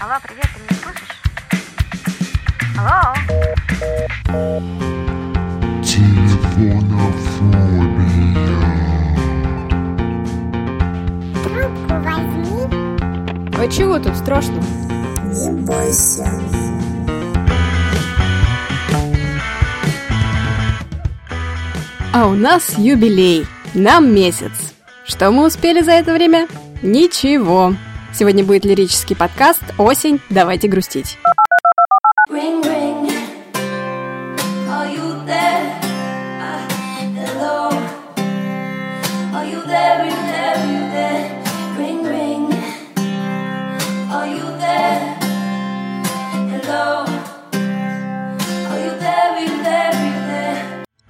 Алло, привет, ты меня слышишь? Алло? Трубку возьми. А чего тут страшно? Не бойся. А у нас юбилей. Нам месяц. Что мы успели за это время? Ничего. Сегодня будет лирический подкаст «Осень. Давайте грустить».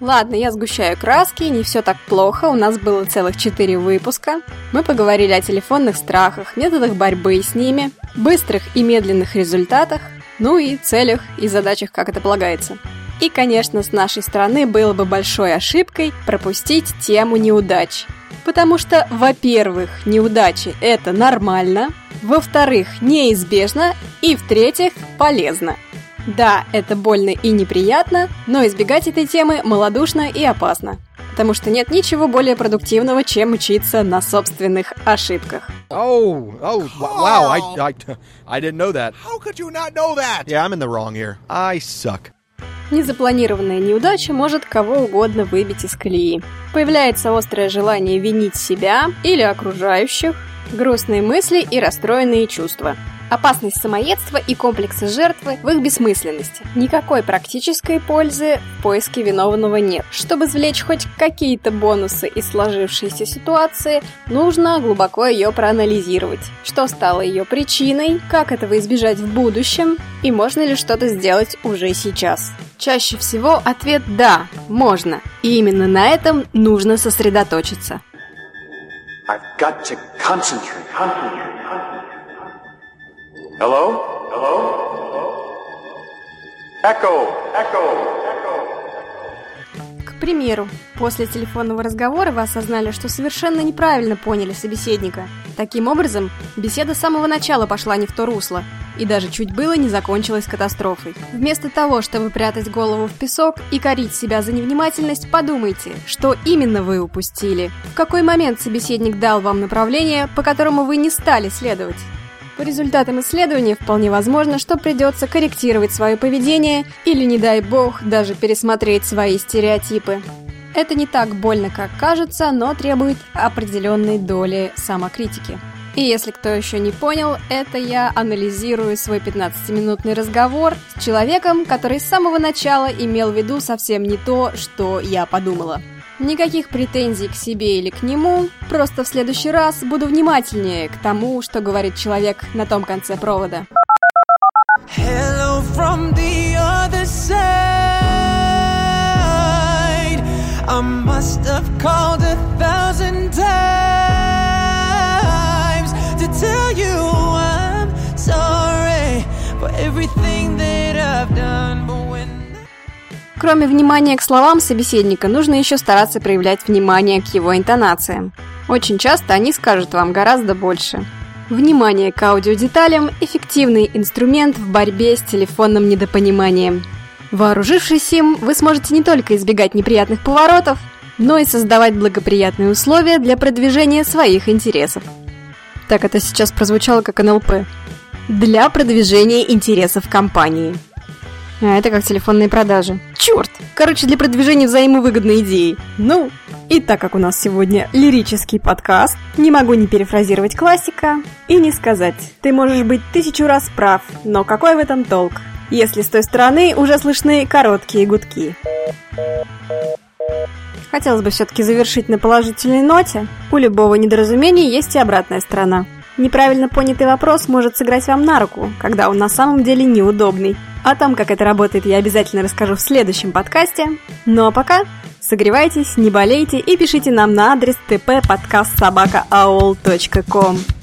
Ладно, я сгущаю краски, не все так плохо, у нас было целых четыре выпуска. Мы поговорили о телефонных страхах, методах борьбы с ними, быстрых и медленных результатах, ну и целях и задачах, как это полагается. И, конечно, с нашей стороны было бы большой ошибкой пропустить тему неудач. Потому что, во-первых, неудачи – это нормально, во-вторых, неизбежно, и, в-третьих, полезно. Да, это больно и неприятно, но избегать этой темы малодушно и опасно. Потому что нет ничего более продуктивного, чем учиться на собственных ошибках. Oh, oh, wow! I, I, I didn't know that. How could you not know that? Yeah, I'm in the wrong here. I suck. Незапланированная неудача может кого угодно выбить из колеи. Появляется острое желание винить себя или окружающих, грустные мысли и расстроенные чувства. Опасность самоедства и комплекса жертвы в их бессмысленности. Никакой практической пользы в поиске виновного нет. Чтобы извлечь хоть какие-то бонусы из сложившейся ситуации, нужно глубоко ее проанализировать. Что стало ее причиной, как этого избежать в будущем и можно ли что-то сделать уже сейчас. Чаще всего ответ «да», можно. И именно на этом нужно сосредоточиться. I've got to concentrate. Concentrate. Concentrate. Hello? Hello? Echo. Echo. К примеру, после телефонного разговора вы осознали, что совершенно неправильно поняли собеседника. Таким образом, беседа с самого начала пошла не в то русло, и даже чуть было не закончилась катастрофой. Вместо того, чтобы прятать голову в песок и корить себя за невнимательность, подумайте, что именно вы упустили. В какой момент собеседник дал вам направление, по которому вы не стали следовать. По результатам исследования вполне возможно, что придется корректировать свое поведение или, не дай бог, даже пересмотреть свои стереотипы. Это не так больно, как кажется, но требует определенной доли самокритики. И если кто еще не понял, это я анализирую свой 15-минутный разговор с человеком, который с самого начала имел в виду совсем не то, что я подумала. Никаких претензий к себе или к нему, просто в следующий раз буду внимательнее к тому, что говорит человек на том конце провода. Hello from the other side. I must have called a thousand times to tell you I'm sorry for everything Кроме внимания к словам собеседника, нужно еще стараться проявлять внимание к его интонациям. Очень часто они скажут вам гораздо больше. Внимание к аудиодеталям – эффективный инструмент в борьбе с телефонным недопониманием. Вооружившись им, вы сможете не только избегать неприятных поворотов, но и создавать благоприятные условия для продвижения своих интересов. Так это сейчас прозвучало как НЛП. Для продвижения интересов компании. А это как телефонные продажи. Черт! Короче, для продвижения взаимовыгодной идеи. Ну, и так как у нас сегодня лирический подкаст, не могу не перефразировать классика и не сказать. Ты можешь быть тысячу раз прав, но какой в этом толк? Если с той стороны уже слышны короткие гудки. Хотелось бы все-таки завершить на положительной ноте. У любого недоразумения есть и обратная сторона. Неправильно понятый вопрос может сыграть вам на руку, когда он на самом деле неудобный. О том, как это работает, я обязательно расскажу в следующем подкасте. Ну а пока согревайтесь, не болейте и пишите нам на адрес tppodcastsobaka.aol.com